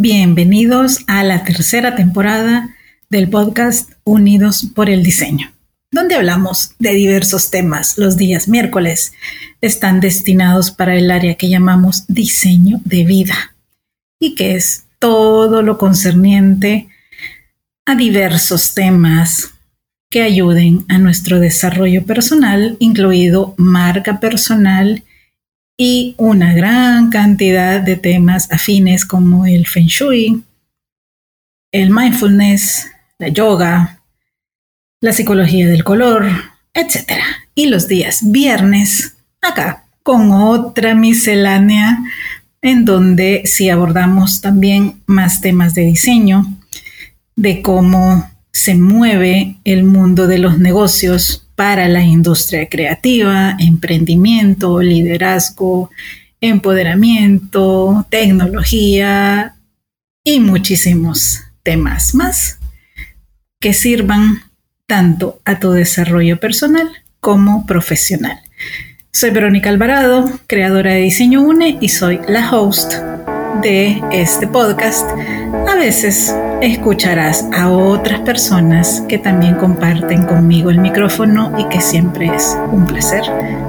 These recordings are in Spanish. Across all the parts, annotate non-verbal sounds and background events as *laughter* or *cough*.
Bienvenidos a la tercera temporada del podcast Unidos por el Diseño, donde hablamos de diversos temas. Los días miércoles están destinados para el área que llamamos diseño de vida y que es todo lo concerniente a diversos temas que ayuden a nuestro desarrollo personal, incluido marca personal y una gran cantidad de temas afines como el feng shui, el mindfulness, la yoga, la psicología del color, etc. Y los días viernes, acá, con otra miscelánea en donde sí abordamos también más temas de diseño, de cómo se mueve el mundo de los negocios para la industria creativa, emprendimiento, liderazgo, empoderamiento, tecnología y muchísimos temas más que sirvan tanto a tu desarrollo personal como profesional. Soy Verónica Alvarado, creadora de Diseño UNE y soy la host de este podcast. A veces escucharás a otras personas que también comparten conmigo el micrófono y que siempre es un placer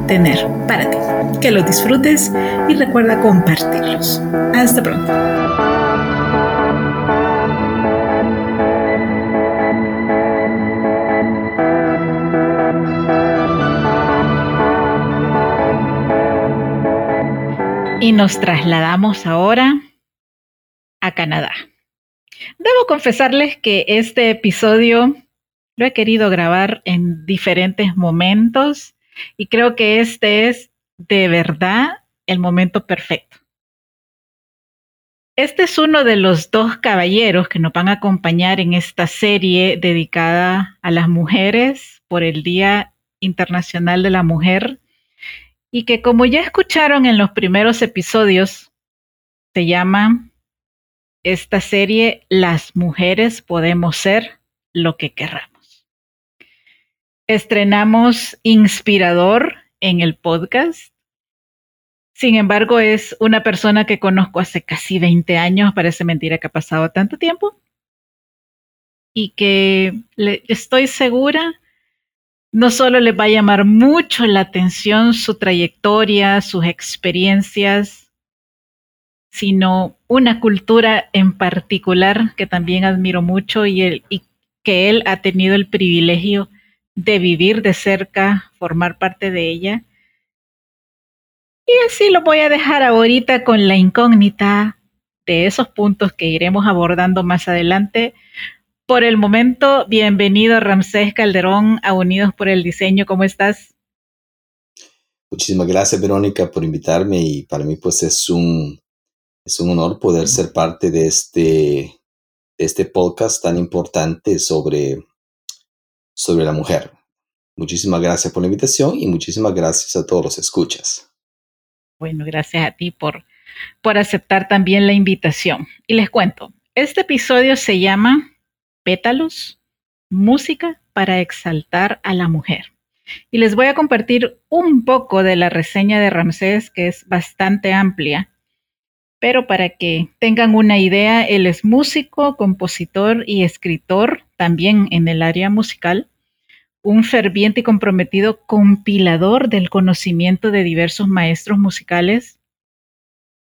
tener para ti. Que lo disfrutes y recuerda compartirlos. Hasta pronto. Y nos trasladamos ahora a Canadá. Debo confesarles que este episodio lo he querido grabar en diferentes momentos y creo que este es de verdad el momento perfecto. Este es uno de los dos caballeros que nos van a acompañar en esta serie dedicada a las mujeres por el Día Internacional de la Mujer y que como ya escucharon en los primeros episodios, se llama esta serie Las mujeres podemos ser lo que querramos. Estrenamos Inspirador en el podcast. Sin embargo, es una persona que conozco hace casi 20 años, parece mentira que ha pasado tanto tiempo, y que estoy segura no solo les va a llamar mucho la atención su trayectoria, sus experiencias, sino una cultura en particular que también admiro mucho y, que él ha tenido el privilegio de vivir de cerca, formar parte de ella. Y así lo voy a dejar ahorita con la incógnita de esos puntos que iremos abordando más adelante. Por el momento, bienvenido Ramsés Calderón a Unidos por el Diseño. ¿Cómo estás? Muchísimas gracias, Verónica, por invitarme y para mí pues es un es un honor poder ser parte de este, este podcast tan importante sobre, sobre la mujer. Muchísimas gracias por la invitación y muchísimas gracias a todos los escuchas. Bueno, gracias a ti por, por aceptar también la invitación. Y les cuento, este episodio se llama Pétalos, música para exaltar a la mujer. Y les voy a compartir un poco de la reseña de Ramsés, que es bastante amplia, pero para que tengan una idea, él es músico, compositor y escritor, también en el área musical, un ferviente y comprometido compilador del conocimiento de diversos maestros musicales,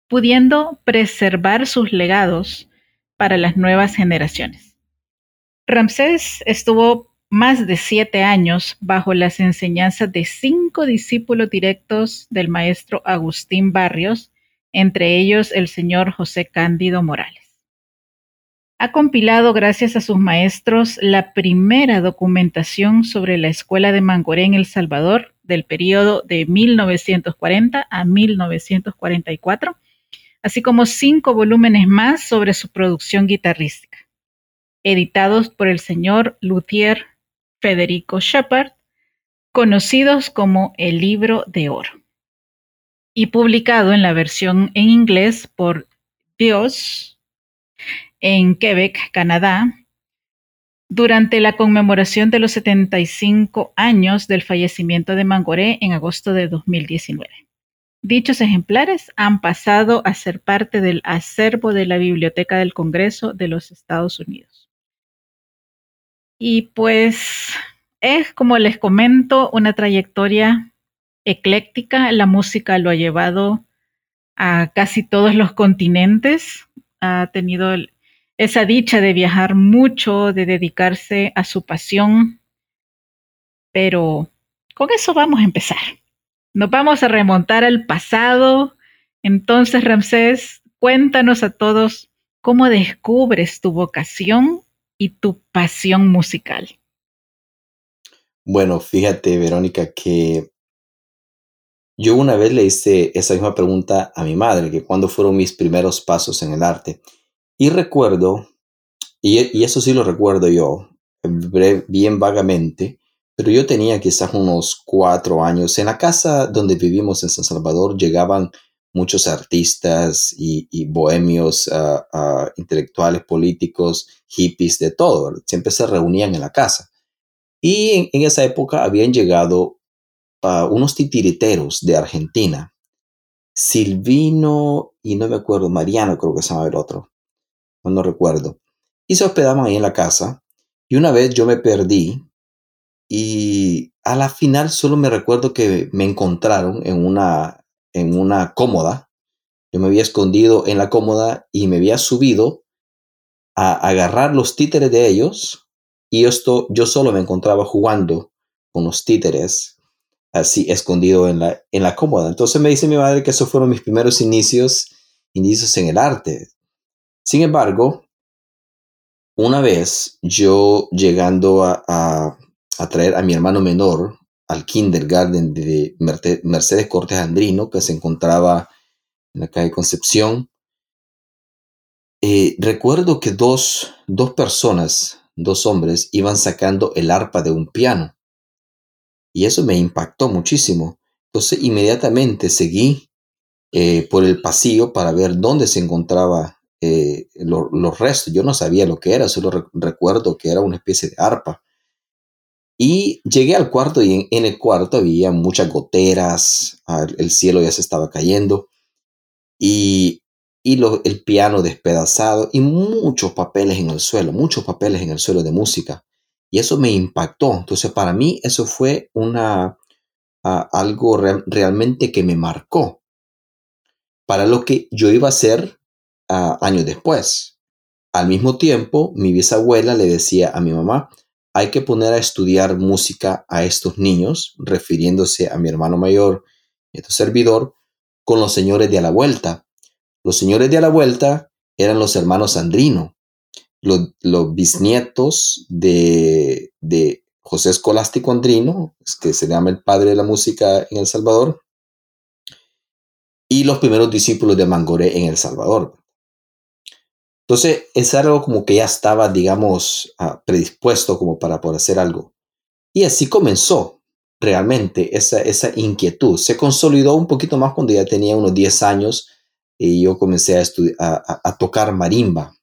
pudiendo preservar sus legados para las nuevas generaciones. Ramsés estuvo más de siete años bajo las enseñanzas de cinco discípulos directos del maestro Agustín Barrios, entre ellos el señor José Cándido Morales. Ha compilado, gracias a sus maestros, la primera documentación sobre la escuela de Mangoré en El Salvador del periodo de 1940 a 1944, así como cinco volúmenes más sobre su producción guitarrística, editados por el señor Luthier Federico Shepard, conocidos como el Libro de Oro y publicado en la versión en inglés por Dios en Quebec, Canadá, durante la conmemoración de los 75 años del fallecimiento de Mangoré en agosto de 2019. Dichos ejemplares han pasado a ser parte del acervo de la Biblioteca del Congreso de los Estados Unidos. Y pues es, como les comento, una trayectoria ecléctica. La música lo ha llevado a casi todos los continentes. Ha tenido esa dicha de viajar mucho, de dedicarse a su pasión. Pero con eso vamos a empezar. Nos vamos a remontar al pasado. Entonces, Ramsés, cuéntanos a todos cómo descubres tu vocación y tu pasión musical. Bueno, fíjate, Verónica, que yo una vez le hice esa misma pregunta a mi madre, que cuándo fueron mis primeros pasos en el arte. Y recuerdo, y, y eso sí lo recuerdo yo, bien vagamente, pero yo tenía quizás unos cuatro años. En la casa donde vivimos en San Salvador llegaban muchos artistas y, bohemios, ah, ah, intelectuales, políticos, hippies, de todo. Siempre se reunían en la casa. Y en, esa época habían llegado uh, unos titiriteros de Argentina. Silvino y no me acuerdo, Mariano creo que se llama el otro. No, recuerdo. Y se hospedaban ahí en la casa. Y una vez yo me perdí y a la final solo me recuerdo que me encontraron en una, en una cómoda. Yo me había escondido en la cómoda y me había subido a agarrar los títeres de ellos. Y esto, yo solo me encontraba jugando con los títeres, así escondido en la, en la cómoda. Entonces me dice mi madre que esos fueron mis primeros inicios, inicios en el arte. Sin embargo, una vez yo llegando a a traer a mi hermano menor al kindergarten de Mercedes Cortés Andrino, que se encontraba en la calle Concepción. Eh, recuerdo que dos, dos personas, dos hombres, iban sacando el arpa de un piano. Y eso me impactó muchísimo. Entonces inmediatamente seguí eh, por el pasillo para ver dónde se encontraba eh, los restos. Yo no sabía lo que era, solo recuerdo que era una especie de arpa. Y llegué al cuarto y en, el cuarto había muchas goteras, ah, el cielo ya se estaba cayendo y, y el piano despedazado y muchos papeles en el suelo, muchos papeles en el suelo de música. Y eso me impactó. Entonces para mí eso fue una, ah, algo realmente que me marcó para lo que yo iba a hacer uh, años después. Al mismo tiempo, mi bisabuela le decía a mi mamá, hay que poner a estudiar música a estos niños, refiriéndose a mi hermano mayor y a este servidor, con los señores de a la vuelta. Los señores de a la vuelta eran los hermanos Andrino, los, bisnietos de, de, José Escolástico Andrino, que se llama el padre de la música en El Salvador, y los primeros discípulos de Mangoré en El Salvador. Entonces, es algo como que ya estaba, digamos, ah, predispuesto como para poder hacer algo. Y así comenzó realmente esa, inquietud. Se consolidó un poquito más cuando ya tenía unos 10 años y yo comencé a, a, a tocar marimba,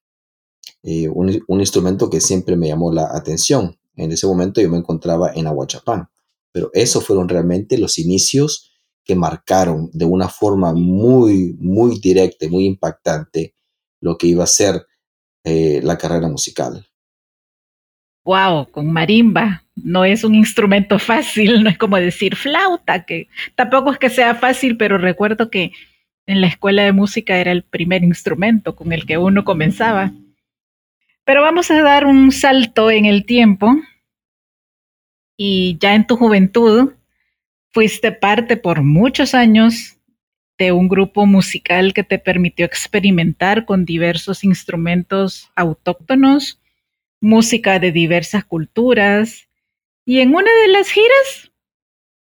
eh, un, un, instrumento que siempre me llamó la atención. En ese momento yo me encontraba en Aguachapán, pero esos fueron realmente los inicios que marcaron de una forma muy, muy directa, muy impactante lo que iba a ser eh, la carrera musical. Wow, con marimba. No es un instrumento fácil, no es como decir flauta, que tampoco es que sea fácil, pero recuerdo que en la escuela de música era el primer instrumento con el que uno comenzaba. Pero vamos a dar un salto en el tiempo y ya en tu juventud fuiste parte por muchos años de un grupo musical que te permitió experimentar con diversos instrumentos autóctonos, música de diversas culturas, y en una de las giras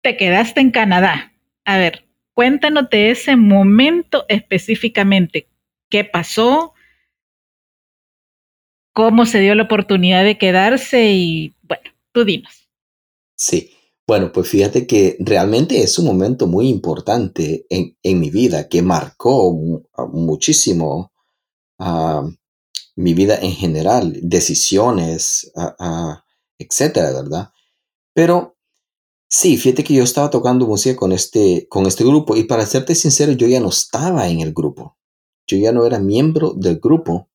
te quedaste en Canadá. A ver, cuéntanos de ese momento específicamente. ¿Qué pasó? ¿Cómo se dio la oportunidad de quedarse? Y bueno, tú dinos. Sí, bueno, pues fíjate que realmente es un momento muy importante en, en mi vida que marcó muchísimo uh, mi vida en general, decisiones, uh, etcétera, ¿verdad? Pero Sí, fíjate que yo estaba tocando música con este, con este grupo y para serte sincero, yo ya no estaba en el grupo. Yo ya no era miembro del grupo.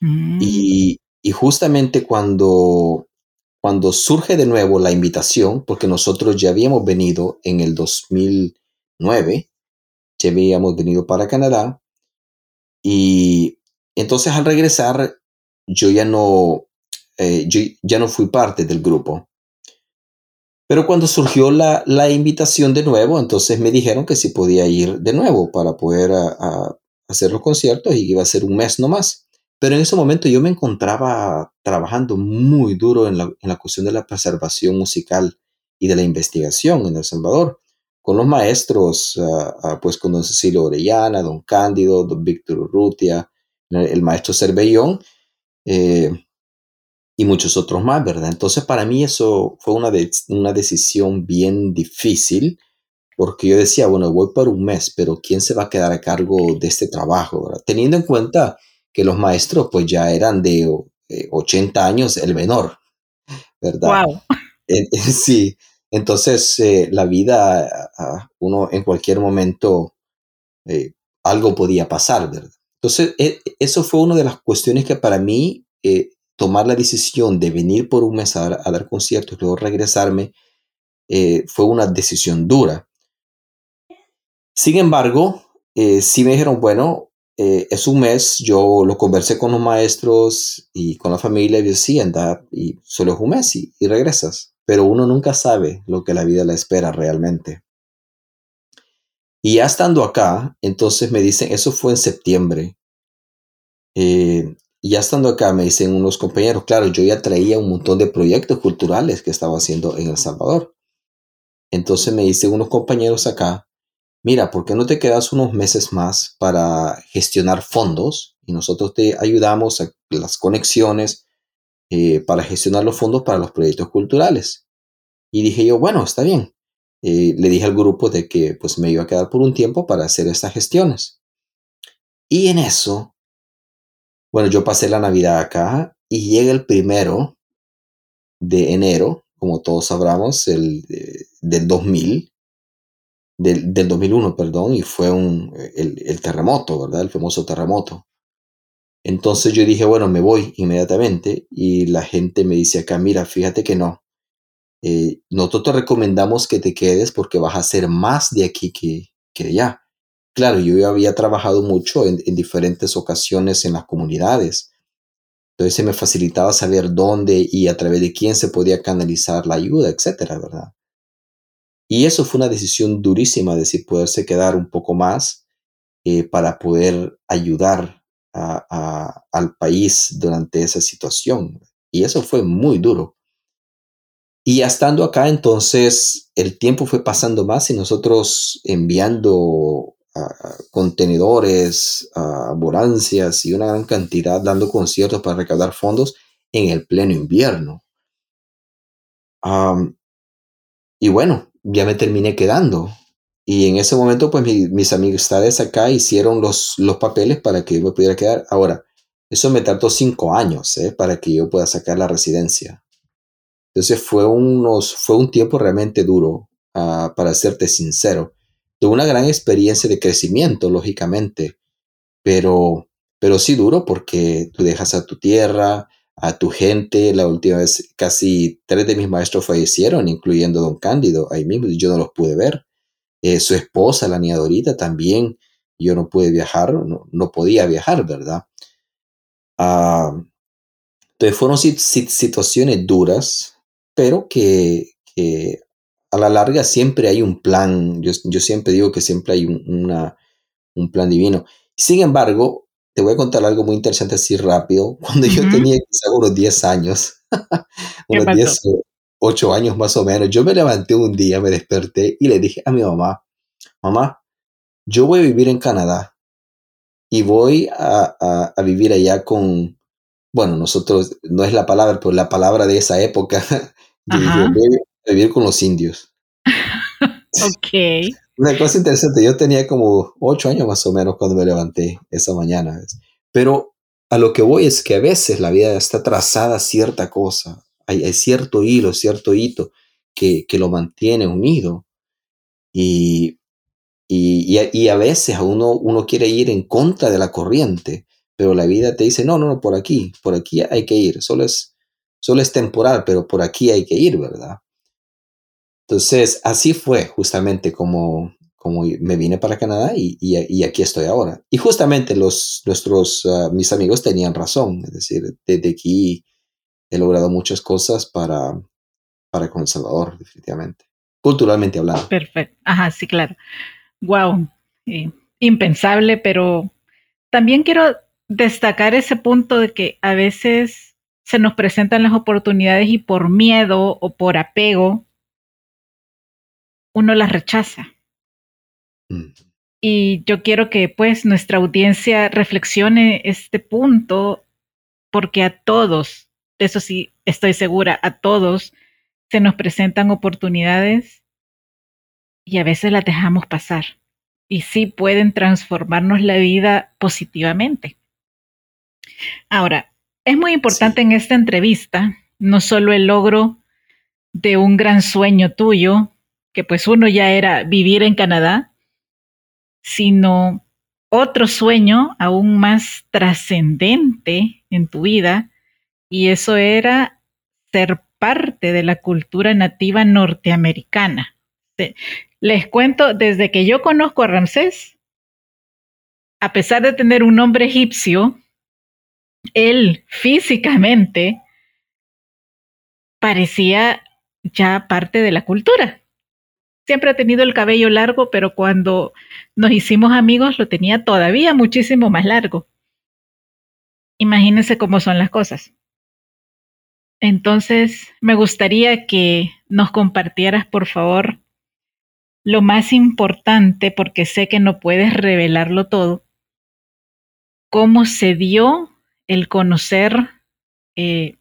Mm, Y, y justamente cuando, cuando surge de nuevo la invitación, porque nosotros ya habíamos venido en el 2009, ya habíamos venido para Canadá, y entonces al regresar yo ya no, eh, yo ya no fui parte del grupo. Pero cuando surgió la, la invitación de nuevo, entonces me dijeron que sí podía ir de nuevo para poder a- a hacer los conciertos y que iba a ser un mes nomás. Pero en ese momento yo me encontraba trabajando muy duro en la, en la cuestión de la preservación musical y de la investigación en El Salvador, con los maestros, ah, ah, pues con don Cecilio Orellana, don Cándido, don Víctor Urrutia, el, maestro Cervellón. eh, y muchos otros más, ¿verdad? Entonces para mí eso fue una, una decisión bien difícil porque yo decía, bueno, voy por un mes, pero ¿quién se va a quedar a cargo de este trabajo? Teniendo en cuenta que los maestros pues ya eran de eh, 80 años el menor, ¿verdad? wow. Eh, eh, sí, entonces eh, la vida, uno en cualquier momento eh, algo podía pasar, ¿verdad? Entonces, e- eso fue una de las cuestiones que para mí, eh, tomar la decisión de venir por un mes a, dar- a dar conciertos y luego regresarme, eh, fue una decisión dura. Sin embargo, eh, sí me dijeron, bueno, eh, es un mes, yo lo conversé con los maestros y con la familia y dije, sí, anda, y solo es un mes y, regresas. Pero uno nunca sabe lo que la vida le espera realmente. Y ya estando acá, entonces me dicen, eso fue en septiembre. Eh, ya estando acá, me dicen unos compañeros, claro, yo ya traía un montón de proyectos culturales que estaba haciendo en El Salvador. Entonces me dicen unos compañeros acá, mira, ¿por qué no te quedas unos meses más para gestionar fondos? Y nosotros te ayudamos a las conexiones eh, para gestionar los fondos para los proyectos culturales. Y dije yo, bueno, está bien. Eh, le dije al grupo de que pues me iba a quedar por un tiempo para hacer estas gestiones. Y en eso, bueno, yo pasé la Navidad acá y llega el primero de enero, como todos sabramos, el, eh, del 2000, del, del 2001, perdón, y fue un, el, el terremoto, ¿verdad? El famoso terremoto. Entonces yo dije, bueno, me voy inmediatamente y la gente me dice acá, mira, fíjate que no. Eh, nosotros te recomendamos que te quedes porque vas a hacer más de aquí que, que de allá. Claro, yo había trabajado mucho en, en diferentes ocasiones en las comunidades. Entonces se me facilitaba saber dónde y a través de quién se podía canalizar la ayuda, etcétera, ¿verdad? Y eso fue una decisión durísima de si poderse quedar un poco más eh, para poder ayudar al país durante esa situación. Y eso fue muy duro. Y estando acá, entonces el tiempo fue pasando más y nosotros enviando uh, contenedores, uh, y una gran cantidad dando conciertos para recaudar fondos en el pleno invierno. Y bueno, ya me terminé quedando. Y en ese momento, pues mi, mis amistades acá hicieron los, los papeles para que yo me pudiera quedar. Ahora, eso me tardó cinco años ¿eh? para que yo pueda sacar la residencia. Entonces fue, unos, fue un tiempo realmente duro, uh, para serte sincero. Tuve una gran experiencia de crecimiento, lógicamente, pero, pero sí duro porque tú dejas a tu tierra, a tu gente. La última vez casi tres de mis maestros fallecieron, incluyendo don Cándido, ahí mismo, yo no los pude ver. Eh, su esposa, la niña Dorita, también, yo no pude viajar, no, no podía viajar, ¿verdad? Uh, entonces fueron situaciones duras, pero que, a la larga siempre hay un plan. Yo, yo siempre digo que siempre hay un, una, un, plan divino. Sin embargo, te voy a contar algo muy interesante así rápido. *laughs* Cuando uh -huh. yo tenía quizá unos 10 años, *laughs* unos 10 o 8 años más o menos, yo me levanté un día, me desperté y le dije a mi mamá, mamá, yo voy a vivir en Canadá y voy a, a, a vivir allá con, bueno, nosotros, no es la palabra, pero la palabra de esa época, *laughs* yo voy a vivir con los indios. ok. Una cosa interesante, yo tenía como ocho años más o menos cuando me levanté esa mañana, pero a lo que voy es que a veces la vida está trazada cierta cosa, hay, hay cierto hilo, cierto hito que, lo mantiene unido. Y, y, a, veces uno, uno quiere ir en contra de la corriente, pero la vida te dice, no, no, no, por aquí, por aquí hay que ir. Solo es, solo es temporal, pero por aquí hay que ir, ¿verdad? Entonces, así fue justamente como, como me vine para Canadá y, aquí estoy ahora. Y justamente los, nuestros, ah, mis amigos tenían razón, es decir, desde aquí he logrado muchas cosas para, para El Salvador, definitivamente, culturalmente hablando. Perfecto, ajá, sí, claro. Wow, impensable, pero también quiero destacar ese punto de que a veces se nos presentan las oportunidades y por miedo o por apego uno las rechaza. Mm. Y yo quiero que pues nuestra audiencia reflexione este punto porque a todos, de eso sí estoy segura, a todos se nos presentan oportunidades y a veces las dejamos pasar. Y sí pueden transformarnos la vida positivamente. Ahora, es muy importante en esta entrevista no solo el logro de un gran sueño tuyo, que pues uno ya era vivir en Canadá, sino otro sueño aún más trascendente en tu vida, y eso era ser parte de la cultura nativa norteamericana. Les cuento, desde que yo conozco a Ramsés, a pesar de tener un nombre egipcio, él físicamente parecía ya parte de la cultura siempre ha tenido el cabello largo, pero cuando nos hicimos amigos lo tenía todavía muchísimo más largo. Imagínense cómo son las cosas. Entonces, me gustaría que nos compartieras, por favor, lo más importante, porque sé que no puedes revelarlo todo, cómo se dio el conocer eh,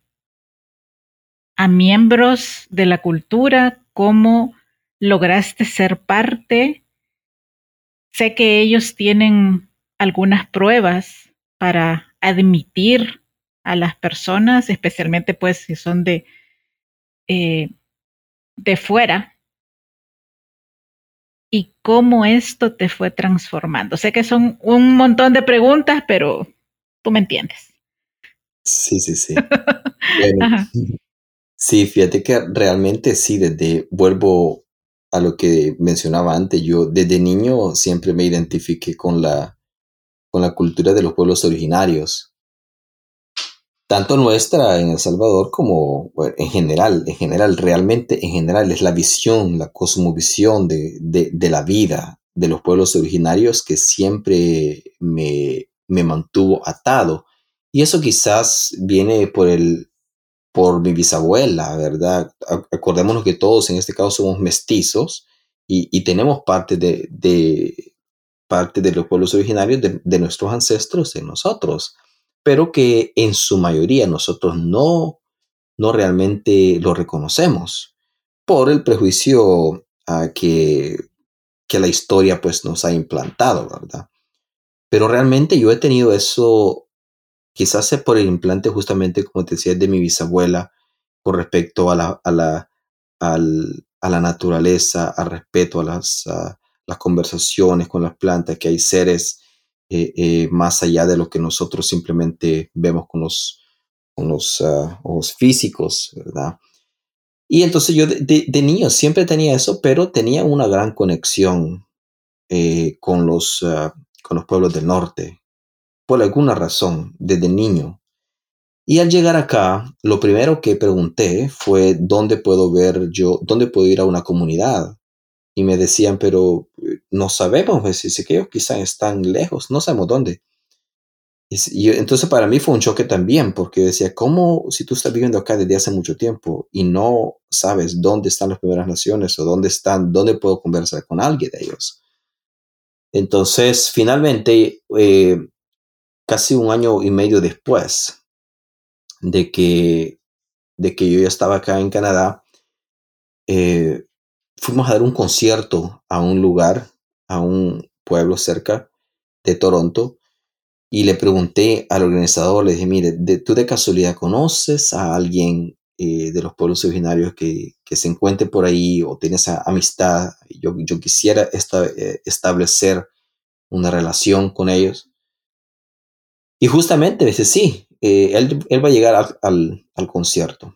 a miembros de la cultura, cómo lograste ser parte. Sé que ellos tienen algunas pruebas para admitir a las personas, especialmente pues si son de, eh, de fuera, y cómo esto te fue transformando. Sé que son un montón de preguntas, pero tú me entiendes. Sí, sí, sí. *laughs* sí, fíjate que realmente sí, desde vuelvo a lo que mencionaba antes, yo desde niño siempre me identifiqué con la, con la cultura de los pueblos originarios, tanto nuestra en El Salvador como en general, en general, realmente en general es la visión, la cosmovisión de, de, la vida de los pueblos originarios que siempre me, me mantuvo atado. Y eso quizás viene por el, por mi bisabuela, ¿verdad? Acordémonos que todos en este caso somos mestizos y, tenemos parte de, parte de los pueblos originarios de, nuestros ancestros en nosotros, pero que en su mayoría nosotros no, no realmente lo reconocemos por el prejuicio a que, que la historia pues nos ha implantado, ¿verdad? Pero realmente yo he tenido eso Quizás sea por el implante justamente, como te decía, de mi bisabuela con respecto a la, a la, a la naturaleza, al respeto a las, las conversaciones con las plantas, que hay seres eh, eh, más allá de lo que nosotros simplemente vemos con los, con los ah, ojos físicos, ¿verdad? Y entonces yo de, de, niño siempre tenía eso, pero tenía una gran conexión eh, con, los, ah, con los pueblos del norte, por alguna razón desde niño. Y al llegar acá, lo primero que pregunté fue dónde puedo ver yo, dónde puedo ir a una comunidad. Y me decían, pero eh, no sabemos, pues, dice que ellos quizás están lejos, no sabemos dónde. Y entonces para mí fue un choque también, porque decía, ¿cómo si tú estás viviendo acá desde hace mucho tiempo y no sabes dónde están las primeras naciones o dónde están, dónde puedo conversar con alguien de ellos? Entonces, finalmente, eh, casi un año y medio después de que, de que yo ya estaba acá en Canadá, eh, fuimos a dar un concierto a un lugar, a un pueblo cerca de Toronto, y le pregunté al organizador, le dije, mire, ¿tú de casualidad conoces a alguien eh, de los pueblos originarios que, que, se encuentre por ahí o tiene esa amistad, yo, yo quisiera esta, eh, establecer una relación con ellos. Y justamente dice, sí, eh, él, él, va a llegar al, al, al, concierto.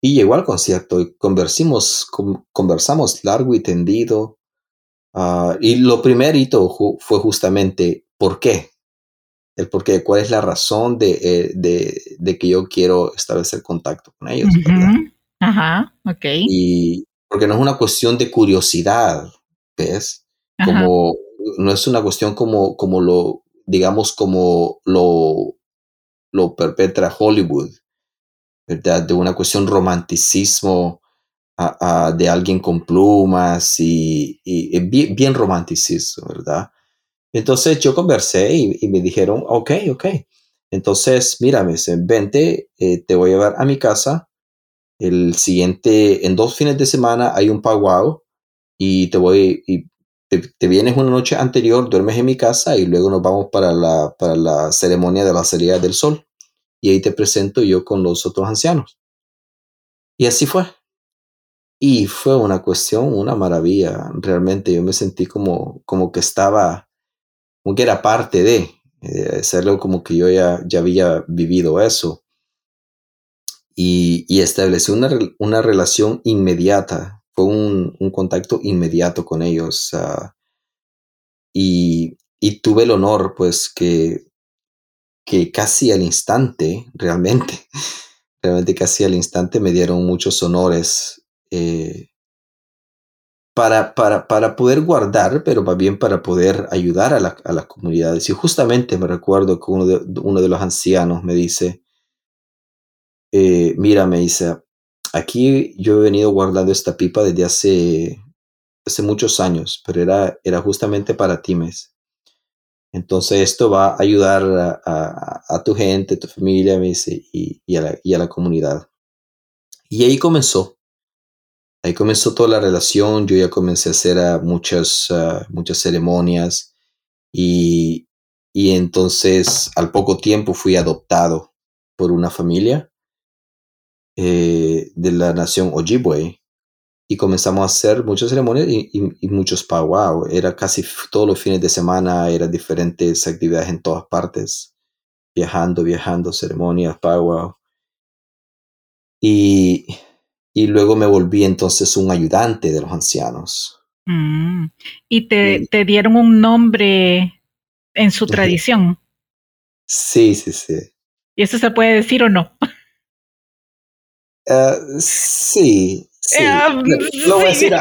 Y llegó al concierto y conversamos, con, conversamos largo y tendido. Uh, y lo primerito ju fue justamente, ¿por qué? el por qué, cuál es la razón de, eh, de, de, que yo quiero establecer contacto con ellos. Uh -huh. Ajá, ok. Y porque no es una cuestión de curiosidad, ¿ves? Ajá. Como, no es una cuestión como, como lo, digamos, como lo, lo perpetra Hollywood, ¿verdad? De una cuestión romanticismo de alguien con plumas y, bien, bien romanticismo, ¿verdad? Entonces yo conversé y, me dijeron, ok, ok. Entonces, mira, me dicen, vente, eh, te voy a llevar a mi casa. El siguiente, en dos fines de semana hay un powwow y te voy, te, vienes una noche anterior, duermes en mi casa y luego nos vamos para la, para la ceremonia de la salida del sol. Y ahí te presento yo con los otros ancianos. Y así fue. Y fue una cuestión, una maravilla. Realmente yo me sentí como, como que estaba como que era parte de, eh, hacerlo como que yo ya, ya había vivido eso. Y, y establecí una, una relación inmediata, un, contacto inmediato con ellos. Y, tuve el honor, pues, que, que casi al instante, realmente, *laughs* realmente casi al instante me dieron muchos honores. Eh, para, para, para poder guardar, pero más bien para poder ayudar a las comunidades. Y justamente me recuerdo que uno de, uno de los ancianos me dice, eh, mira, me dice, aquí yo he venido guardando esta pipa desde hace, muchos años, pero era, justamente para ti, mes. Entonces esto va a ayudar a, tu gente, tu familia, y, a la, y a la comunidad. Y ahí comenzó ahí comenzó toda la relación, yo ya comencé a hacer muchas, uh, muchas ceremonias y, entonces al poco tiempo fui adoptado por una familia eh, de la nación Ojibwe y comenzamos a hacer muchas ceremonias y, y, y muchos powwow. Era casi todos los fines de semana, eran diferentes actividades en todas partes, viajando, viajando, ceremonias, powwow. Y y luego me volví entonces un ayudante de los ancianos. Mm. ¿Y te, te, dieron un nombre en su tradición? Sí, sí, sí. ¿Y eso se puede decir o no? *laughs* Uh, sí, sí. Um, lo, sí. voy a decir.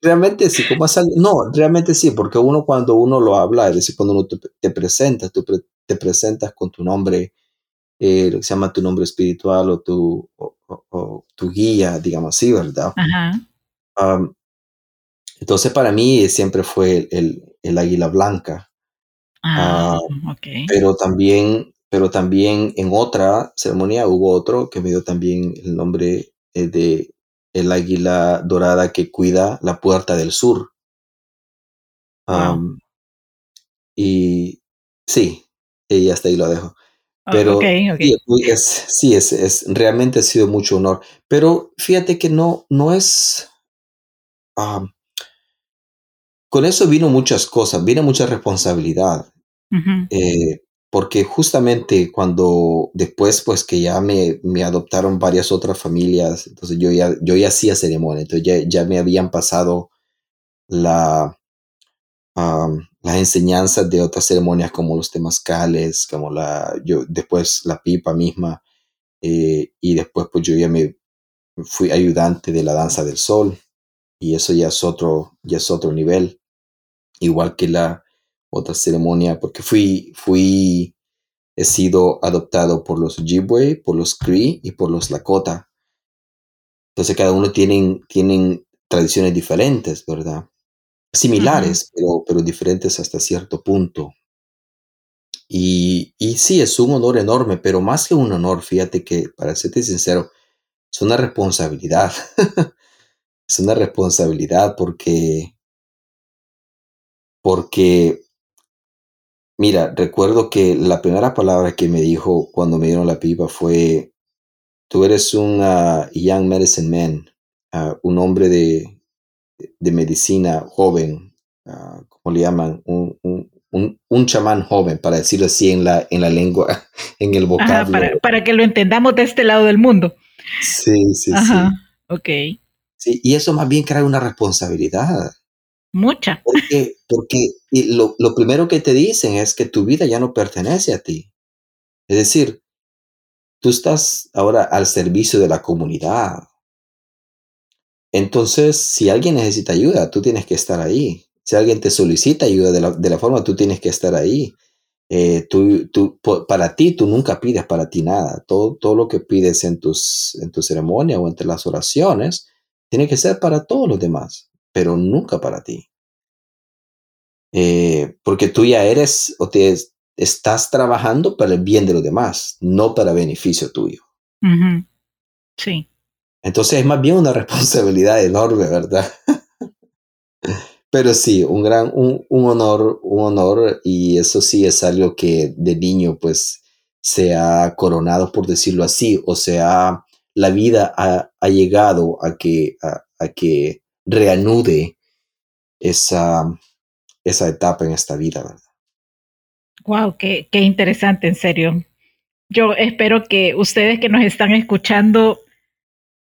realmente sí, como es no, realmente sí, porque uno cuando uno lo habla, es decir, cuando uno te, te presentas, tú pre, te presentas con tu nombre eh, lo que se llama tu nombre espiritual o tu, o, o, o tu guía, digamos así, ¿verdad? Um, entonces para mí siempre fue el, el, el águila blanca. Ah, uh, okay. Pero también, pero también en otra ceremonia hubo otro que me dio también el nombre eh, de el águila dorada que cuida la puerta del sur. Um. Y sí, y hasta ahí lo dejo. Pero okay, okay. Sí, es, sí es, es, realmente ha sido mucho honor. Pero fíjate que no, no es. Um, con eso vino muchas cosas, vino mucha responsabilidad. Uh -huh. eh, porque justamente cuando después, pues que ya me, me, adoptaron varias otras familias, entonces yo ya, yo ya hacía ceremonia, entonces ya, ya me habían pasado la, um, las enseñanzas de otras ceremonias como los temazcales, como la, yo, después la pipa misma, eh, y después pues yo ya me fui ayudante de la danza del sol, y eso ya es otro, ya es otro nivel, igual que la otra ceremonia, porque fui, fui, he sido adoptado por los Ojibwe, por los Cree y por los Lakota. Entonces cada uno tienen, tienen tradiciones diferentes, ¿verdad? similares, uh -huh. pero, pero diferentes hasta cierto punto. Y, y sí, es un honor enorme, pero más que un honor, fíjate que, para serte sincero, es una responsabilidad. *laughs* es una responsabilidad porque, porque Mira, recuerdo que la primera palabra que me dijo cuando me dieron la pipa fue, tú eres un uh, young medicine man, uh, un hombre de, de medicina joven, uh, ¿cómo le llaman? Un, un, un, un, chamán joven, para decirlo así en la, en la lengua, *laughs* en el vocabulario. Ajá, para, para, que lo entendamos de este lado del mundo. Sí, sí, Ajá, sí. ok. Sí, y eso más bien crea una responsabilidad. Mucha. Porque, porque lo, lo, primero que te dicen es que tu vida ya no pertenece a ti. Es decir, tú estás ahora al servicio de la comunidad. Entonces, si alguien necesita ayuda, tú tienes que estar ahí. Si alguien te solicita ayuda de la, de la forma, tú tienes que estar ahí. Eh, tú, tú, para ti, tú nunca pides para ti nada. Todo, todo lo que pides en, tus, en tu ceremonia o entre las oraciones, tiene que ser para todos los demás pero nunca para ti. Eh, porque tú ya eres o te estás trabajando para el bien de los demás, no para beneficio tuyo. Uh -huh. Sí. Entonces es más bien una *laughs* responsabilidad enorme, ¿verdad? *laughs* Pero sí, un gran, un, un, honor, un honor, y eso sí es algo que de niño, pues, se ha coronado, por decirlo así, o sea, la vida ha, ha llegado a que, a, a que reanude esa, esa etapa en esta vida, ¿verdad? Wow, qué, qué interesante, en serio. Yo espero que ustedes que nos están escuchando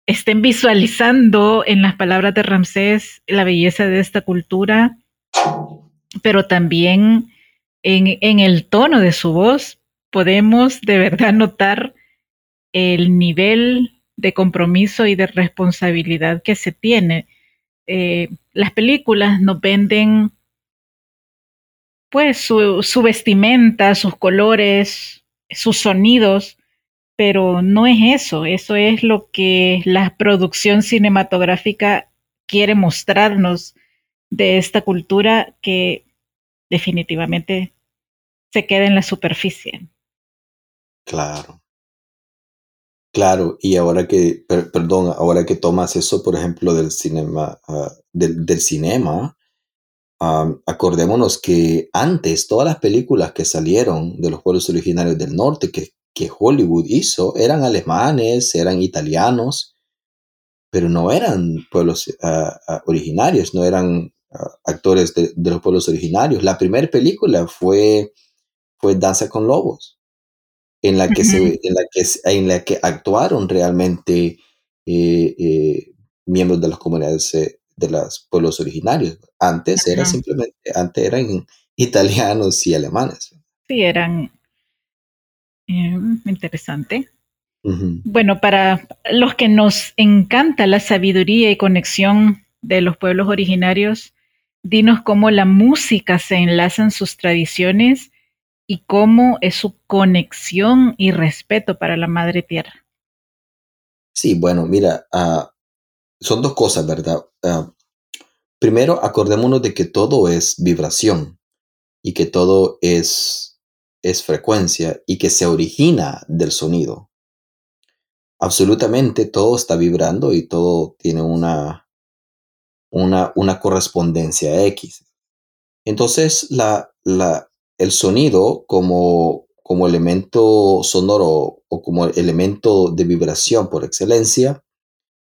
estén visualizando en las palabras de Ramsés la belleza de esta cultura, pero también en, en el tono de su voz podemos de verdad notar el nivel de compromiso y de responsabilidad que se tiene eh, las películas nos venden pues su, vestimenta, sus colores, sus sonidos, pero no es eso, eso es lo que la producción cinematográfica quiere mostrarnos de esta cultura que definitivamente se queda en la superficie. Claro. Claro, y ahora que, per, perdón, ahora que tomas eso, por ejemplo, del cinema, uh, del, del, cinema, um, acordémonos que antes todas las películas que salieron de los pueblos originarios del norte que, que Hollywood hizo eran alemanes, eran italianos, pero no eran pueblos uh, uh, originarios, no eran actores de, de, los pueblos originarios. La primera película fue, fue Danza con Lobos en la que, uh -huh. se, en la que, en la que actuaron realmente eh, eh, miembros de las comunidades eh, de los pueblos originarios. Antes -huh. era simplemente, antes eran italianos y alemanes. Sí, eran interesante. Uh -huh. Bueno, para los que nos encanta la sabiduría y conexión de los pueblos originarios, dinos cómo la música se enlaza en sus tradiciones y cómo es su conexión y respeto para la madre tierra. Sí, bueno, mira, uh, son dos cosas, ¿verdad? Uh, primero, acordémonos de que todo es vibración y que todo es, es frecuencia y que se origina del sonido. Absolutamente todo está vibrando y todo tiene una, una, una correspondencia X. Entonces, la, la, el sonido como, como elemento sonoro o como elemento de vibración por excelencia,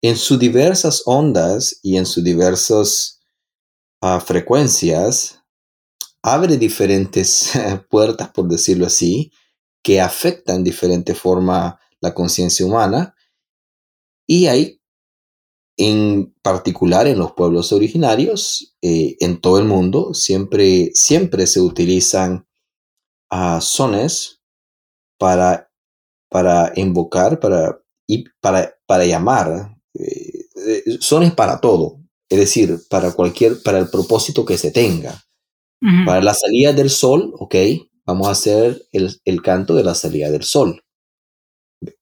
en sus diversas ondas y en sus diversas uh, frecuencias, abre diferentes *laughs* puertas, por decirlo así, que afectan de diferente forma la conciencia humana. Y hay, en particular en los pueblos originarios, eh, en todo el mundo, siempre, siempre se utilizan uh, sones para, para invocar, para, y para, para llamar, eh, sones para todo, es decir, para cualquier, para el propósito que se tenga. Uh -huh. Para la salida del sol, ok, vamos a hacer el, el canto de la salida del sol,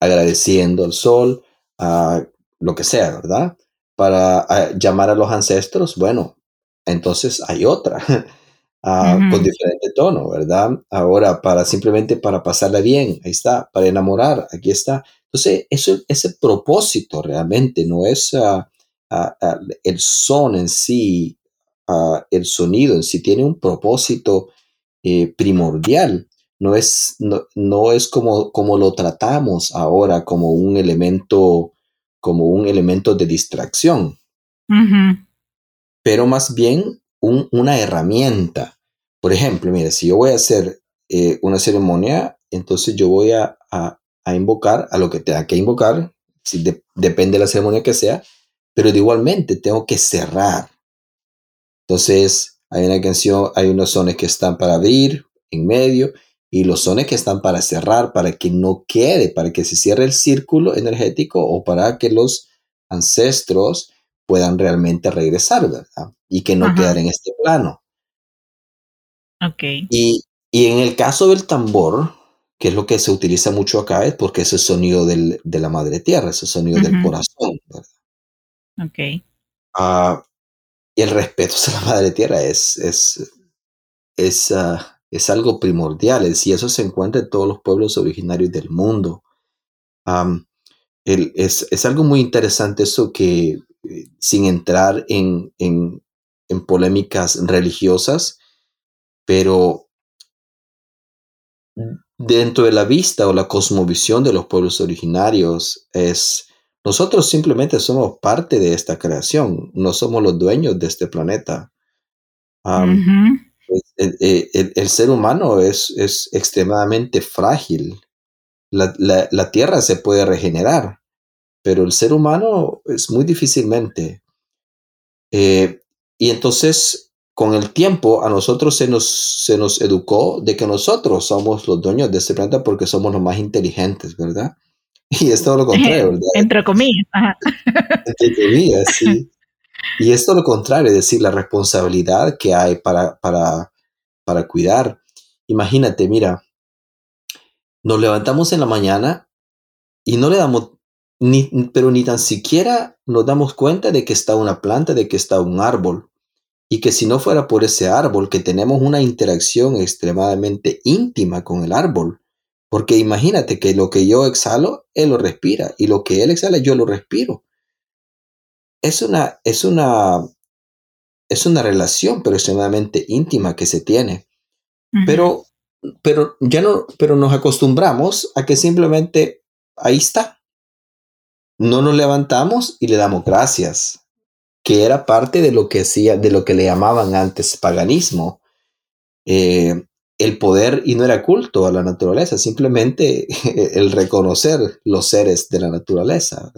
agradeciendo al sol, a lo que sea, ¿verdad? Para llamar a los ancestros, bueno, entonces hay otra. *laughs* Uh, uh -huh. con diferente tono, ¿verdad? Ahora, para simplemente para pasarla bien, ahí está, para enamorar, aquí está. Entonces, eso, ese propósito realmente no es uh, el son en sí, el sonido en sí, tiene un propósito eh, primordial. No es, no, es como, como lo tratamos ahora, como un elemento, como un elemento de distracción. Pero más bien una herramienta. Por ejemplo, mire, si yo voy a hacer eh, una ceremonia, entonces yo voy a, invocar a lo que tenga que invocar, si depende de la ceremonia que sea, pero igualmente tengo que cerrar. Entonces, hay una canción, hay unos sones que están para abrir en medio y los sones que están para cerrar, para que no quede, para que se cierre el círculo energético o para que los ancestros puedan realmente regresar, ¿verdad? Y que no queden en este plano. Ok. Y, en el caso del tambor, que es lo que se utiliza mucho acá, es porque es el sonido de la madre tierra, ese sonido del corazón, ¿verdad? Ok. Ah, y el respeto a la madre tierra es, es, es, ah, es algo primordial, y eso se encuentra en todos los pueblos originarios del mundo. es, es, algo muy interesante eso que, sin entrar en, en, en polémicas religiosas, pero dentro de la vista o la cosmovisión de los pueblos originarios es nosotros simplemente somos parte de esta creación, no somos los dueños de este planeta. el, ser humano es, es extremadamente frágil. La, tierra se puede regenerar, pero el ser humano es muy difícilmente. Eh, y entonces con el tiempo a nosotros se nos, se nos educó de que nosotros somos los dueños de este planeta porque somos los más inteligentes, ¿verdad? *laughs* Y es todo lo contrario, *laughs* ¿verdad? Entre comillas. Entre comillas, sí. Y es todo lo contrario, es decir, la responsabilidad que hay para, para, para cuidar. Imagínate, mira, nos levantamos en la mañana y no le damos, ni, pero ni tan siquiera nos damos cuenta de que está una planta, de que está un árbol y que si no fuera por ese árbol, que tenemos una interacción extremadamente íntima con el árbol, porque imagínate que lo que yo exhalo, él lo respira, y lo que él exhala, yo lo respiro. Es una, es una, es una relación, pero extremadamente íntima que se tiene. Pero, pero ya no, pero nos acostumbramos a que simplemente ahí está. No nos levantamos y le damos gracias que era parte de lo que hacía, de lo que le llamaban antes paganismo. Eh, el poder, y no era culto a la naturaleza, simplemente *laughs* el reconocer los seres de la naturaleza.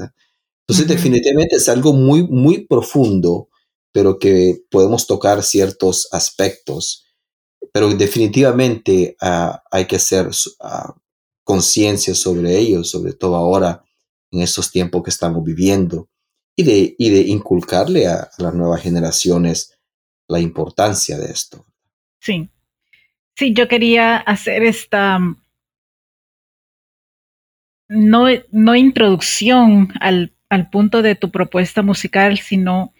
Entonces, definitivamente es algo muy, muy profundo, pero que podemos tocar ciertos aspectos. Pero definitivamente ah, hay que hacer uh, conciencia sobre ello, sobre todo ahora en estos tiempos que estamos viviendo y de, y de inculcarle a, las nuevas generaciones la importancia de esto. Sí, sí, yo quería hacer esta no, no introducción al, al, punto de tu propuesta musical, sino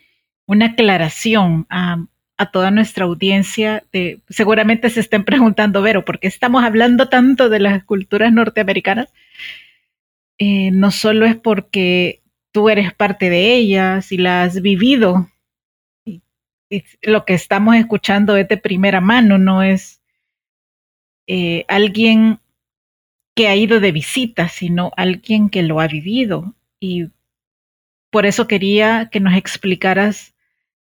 una aclaración a, a, toda nuestra audiencia. De, seguramente se estén preguntando, Vero, ¿por qué estamos hablando tanto de las culturas norteamericanas? Eh, no solo es porque tú eres parte de ellas y la has vivido. Lo que estamos escuchando es de primera mano, no es eh, alguien que ha ido de visita, sino alguien que lo ha vivido. Y por eso quería que nos explicaras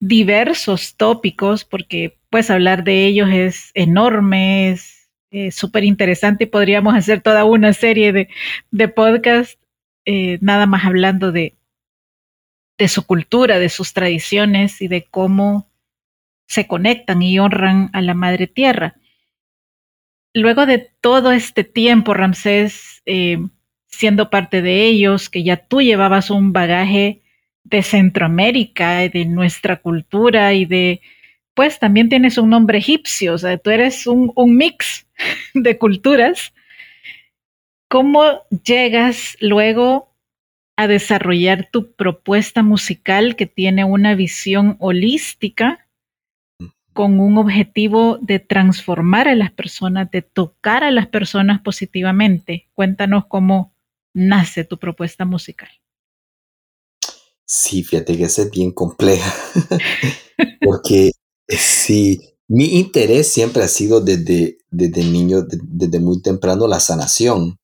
diversos tópicos, porque pues hablar de ellos es enorme, es súper interesante y podríamos hacer toda una serie de, de podcasts eh, nada más hablando de, de su cultura, de sus tradiciones y de cómo se conectan y honran a la Madre Tierra. Luego de todo este tiempo, Ramsés, eh, siendo parte de ellos, que ya tú llevabas un bagaje de Centroamérica, de nuestra cultura y de, pues también tienes un nombre egipcio, o sea, tú eres un, mix *laughs* de culturas. ¿Cómo llegas luego a desarrollar tu propuesta musical que tiene una visión holística con un objetivo de transformar a las personas, de tocar a las personas positivamente? Cuéntanos cómo nace tu propuesta musical. Sí, fíjate que es bien compleja, *laughs* porque sí, Mi interés siempre ha sido desde, desde niño, desde muy temprano, la sanación.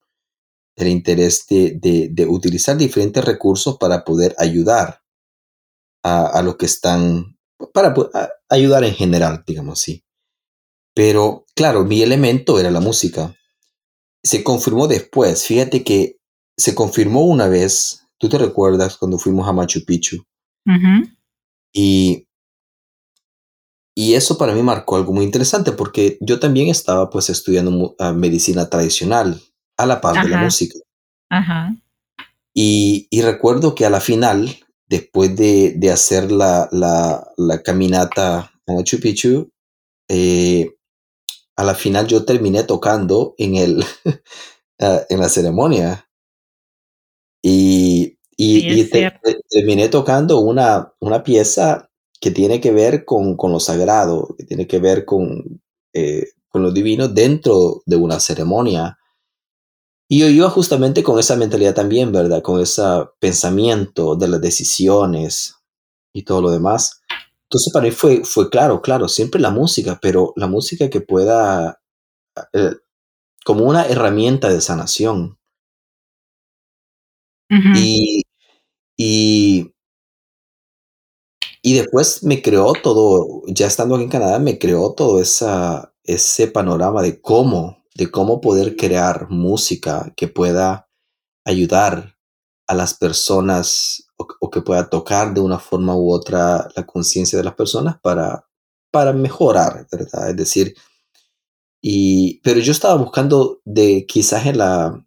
El interés de, utilizar diferentes recursos para poder ayudar a, los que están, para ayudar en general, digamos así. Pero claro, mi elemento era la música. Se confirmó después. Fíjate que se confirmó una vez, tú te recuerdas cuando fuimos a Machu Picchu. Y y eso para mí marcó algo muy interesante porque yo también estaba pues estudiando ah, medicina tradicional a la par de la música. Ajá. Y, recuerdo que a la final, después de, hacer la, caminata a Machu Picchu, eh, a la final yo terminé tocando en, el, *laughs* ah, en la ceremonia. Y, y, terminé tocando una, una pieza que tiene que ver con, lo sagrado, que tiene que ver con, eh, con lo divino dentro de una ceremonia. Y yo iba justamente con esa mentalidad también, ¿verdad? Con ese pensamiento de las decisiones y todo lo demás. Entonces para mí fue, fue claro, claro, siempre la música, pero la música que pueda, eh, como una herramienta de sanación. y, y, y después me creó todo, ya estando aquí en Canadá, me creó todo esa, ese panorama de cómo, de cómo poder crear música que pueda ayudar a las personas o, que pueda tocar de una forma u otra la conciencia de las personas para, para mejorar, ¿verdad? Es decir, y, pero yo estaba buscando de quizás en la,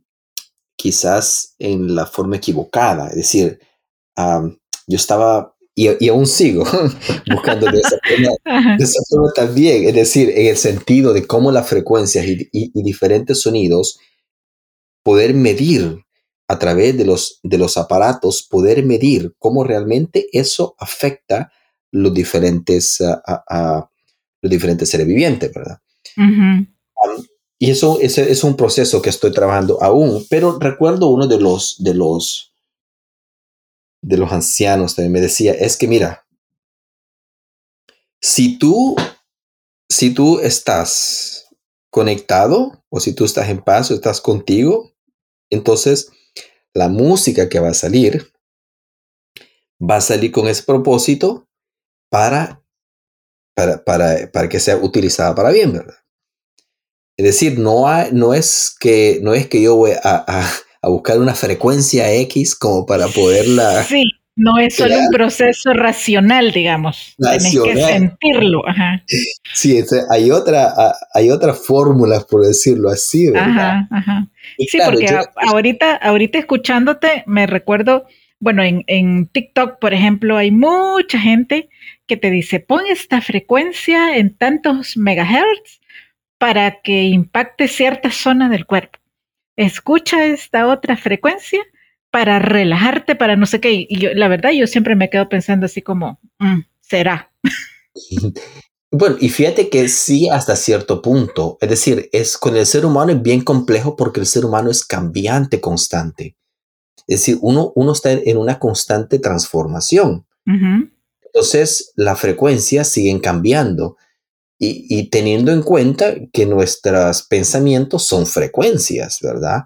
quizás en la forma equivocada, es decir, yo estaba y, aún sigo *laughs* buscando de esa, forma, también, es decir, en el sentido de cómo las frecuencias y, diferentes sonidos, poder medir a través de los, de los aparatos, poder medir cómo realmente eso afecta los diferentes, a, los diferentes seres vivientes, ¿verdad? y eso, ese es un proceso que estoy trabajando aún, pero recuerdo uno de los, de los de los ancianos también me decía, es que mira, si tú, si tú estás conectado o si tú estás en paz o estás contigo, entonces la música que va a salir va a salir con ese propósito para, para, para, que sea utilizada para bien, ¿verdad? Es decir, no, no, es, que, no es que yo voy a buscar una frecuencia X como para poderla. Sí, no es solo un proceso racional, digamos. Tienes que sentirlo. Ajá. Sí, hay otra, hay otras fórmulas, por decirlo así, ¿verdad? Ajá, ajá. sí, porque ahorita, ahorita escuchándote, me recuerdo, bueno, en, en TikTok, por ejemplo, hay mucha gente que te dice, pon esta frecuencia en tantos megahertz para que impacte cierta zona del cuerpo escucha esta otra frecuencia para relajarte, para no sé qué. Y yo, la verdad, yo siempre me quedo pensando así como, mm, será. *laughs* Bueno, y fíjate que sí hasta cierto punto. Es decir, es con el ser humano es bien complejo porque el ser humano es cambiante constante. Es decir, uno, uno está en una constante transformación. Entonces, las frecuencias siguen cambiando y, teniendo en cuenta que nuestros pensamientos son frecuencias, ¿verdad?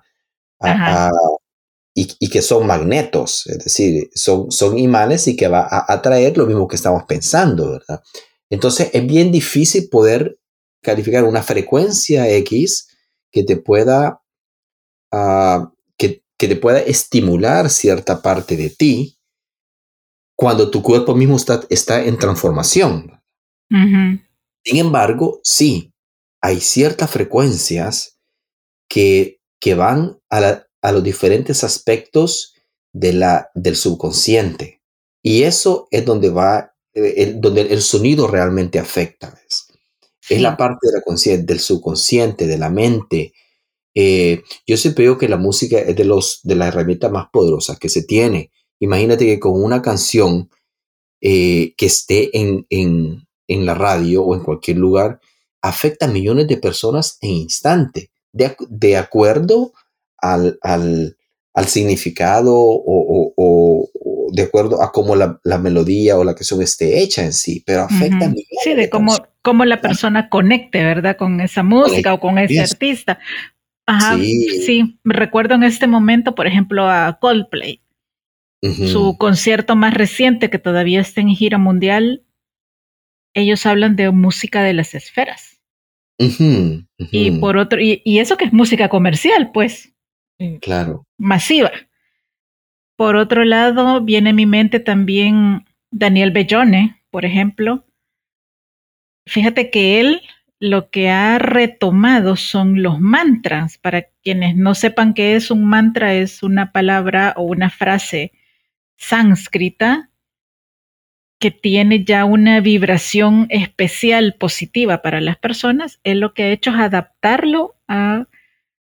y, que son magnetos, es decir, son, son imanes y que va a atraer lo mismo que estamos pensando, ¿verdad? Entonces es bien difícil poder calificar una frecuencia X que te pueda, ah, que, te pueda estimular cierta parte de ti cuando tu cuerpo mismo está, está en transformación. Sin embargo, sí, hay ciertas frecuencias que, que van a, los diferentes aspectos de la, del subconsciente. Y eso es donde va, eh, el, donde el sonido realmente afecta. Es la parte de la del subconsciente, de la mente. Eh, yo siempre digo que la música es de, los, de las herramientas más poderosas que se tiene. Imagínate que con una canción eh, que esté en, en la radio o en cualquier lugar afecta a millones de personas en instante, de, acuerdo al, significado o, de acuerdo a cómo la, melodía o la canción esté hecha en sí, pero afecta a millones Sí, de, cómo, cómo la persona conecte, ¿verdad? Con esa música o con ese artista. Ajá, sí. me recuerdo en este momento, por ejemplo, a Coldplay. Su concierto más reciente, que todavía está en gira mundial, ellos hablan de música de las esferas. Y por otro, y, eso que es música comercial, pues. Claro. Masiva. Por otro lado, viene a mi mente también Daniel Bellone, por ejemplo. Fíjate que él lo que ha retomado son los mantras. Para quienes no sepan qué es un mantra, es una palabra o una frase sánscrita que tiene ya una vibración especial positiva para las personas. Él lo que ha hecho es adaptarlo a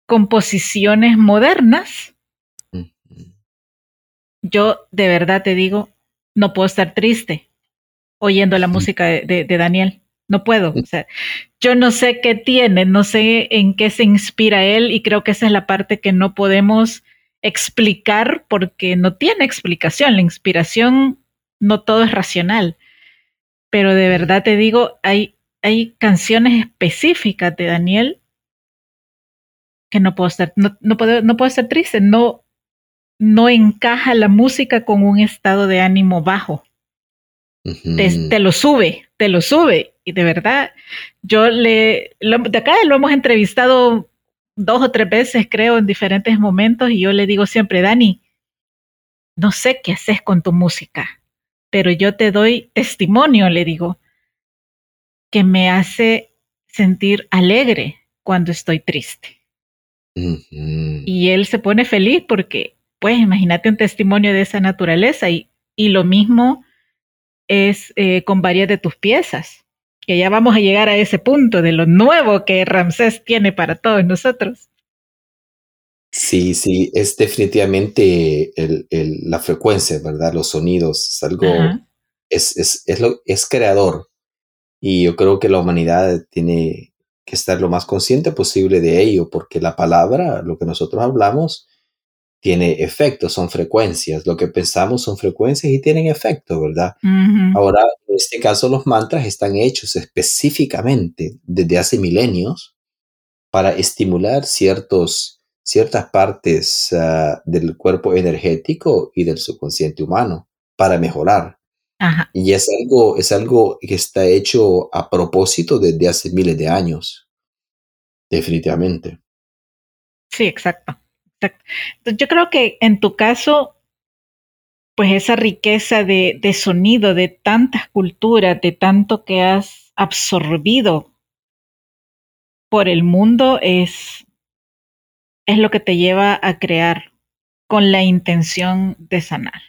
composiciones modernas. Yo de verdad te digo, no puedo estar triste oyendo la música de, Daniel. No puedo. O sea, yo no sé qué tiene, no sé en qué se inspira él y creo que esa es la parte que no podemos explicar porque no tiene explicación. La inspiración no todo es racional. Pero de verdad te digo, hay, hay canciones específicas de Daniel que no puedo estar, no, no puedo, no puedo estar triste, no, no encaja la música con un estado de ánimo bajo. te, lo sube, te lo sube. Y de verdad, yo le, de acá lo hemos entrevistado dos o tres veces, creo, en diferentes momentos, y yo le digo siempre, Dani, no sé qué haces con tu música, pero yo te doy testimonio, le digo, que me hace sentir alegre cuando estoy triste. Y él se pone feliz porque, pues, imagínate un testimonio de esa naturaleza y, y lo mismo es eh, con varias de tus piezas, que ya vamos a llegar a ese punto de lo nuevo que Ramsés tiene para todos nosotros. Sí, sí, es definitivamente el, el, la frecuencia, ¿verdad? Los sonidos, es algo, es, es, es, lo, es creador. Y yo creo que la humanidad tiene que estar lo más consciente posible de ello, porque la palabra, lo que nosotros hablamos, tiene efectos, son frecuencias. Lo que pensamos son frecuencias y tienen efecto, ¿verdad? Ahora, en este caso, los mantras están hechos específicamente desde hace milenios para estimular ciertos, ciertas partes ah, del cuerpo energético y del subconsciente humano para mejorar. Y es algo, es algo que está hecho a propósito desde hace miles de años. Definitivamente. Sí, exacto. yo creo que en tu caso, pues esa riqueza de, de sonido, de tantas culturas, de tanto que has absorbido por el mundo, es, es lo que te lleva a crear con la intención de sanar.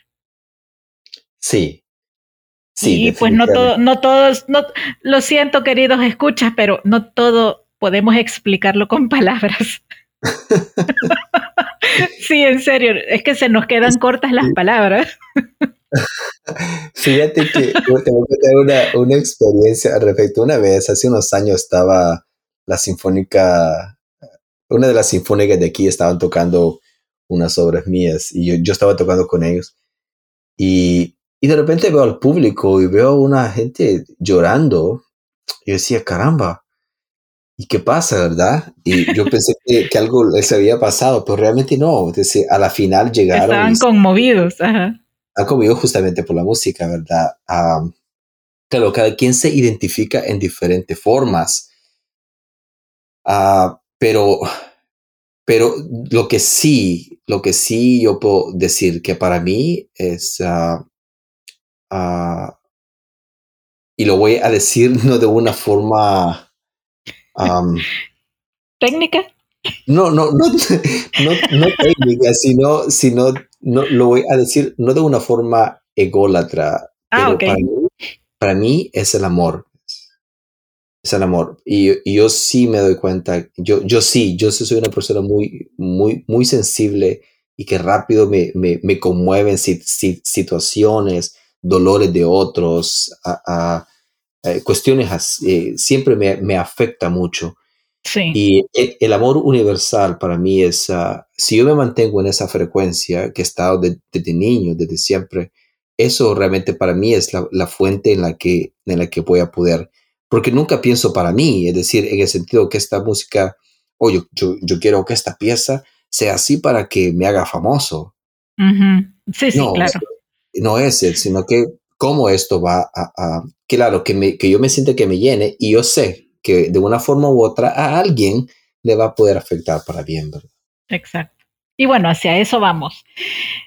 Sí, Sí, pues no todo, no todos, no, lo siento queridos escuchas, pero no todo podemos explicarlo con *laughs* palabras. *laughs* sí, en serio, es que se nos quedan cortas las palabras. *laughs* Fíjate que tengo que tener una, una experiencia al respecto. Una vez, hace unos años, estaba la sinfónica, una de las sinfónicas de aquí estaban tocando unas obras mías y yo, yo estaba tocando con ellos. Y y de repente veo al público y veo a una gente llorando. Y yo decía, caramba, ¿y qué pasa, verdad? Y yo pensé que, algo les había pasado, pero realmente no. Entonces, a la final llegaron. Estaban conmovidos, ajá. Estaban conmovidos justamente por la música, ¿verdad? claro, cada quien se identifica en diferentes formas. Ah, pero, pero lo que sí, lo que sí yo puedo decir que para mí es ah, Ah, y lo voy a decir *laughs* no de una forma técnica. No, no, *laughs* no, no, técnica, sino, sino no, lo voy a decir no de una forma ególatra. Ah, para, mí, para, mí, es el amor. Es el amor. Y, yo sí me doy cuenta, yo, yo sí, yo soy una persona muy, muy, muy sensible y que rápido me, me, me conmueven situaciones dolores de otros, a, eh, cuestiones así, eh, siempre me, me, afecta mucho. Sí. Y el, amor universal para mí es, ah, si yo me mantengo en esa frecuencia que he estado desde niño, desde siempre, eso realmente para mí es la, la, fuente en la, que, en la que voy a poder porque nunca pienso para mí, es decir, en el sentido que esta música, o yo, yo, quiero que esta pieza sea así para que me haga famoso. Sí, sí, claro. No es él, sino que cómo esto va a, claro, que, me, que yo me siente que me llene y yo sé que de una forma u otra a alguien le va a poder afectar para bien, ¿verdad? Exacto. Y bueno, hacia eso vamos.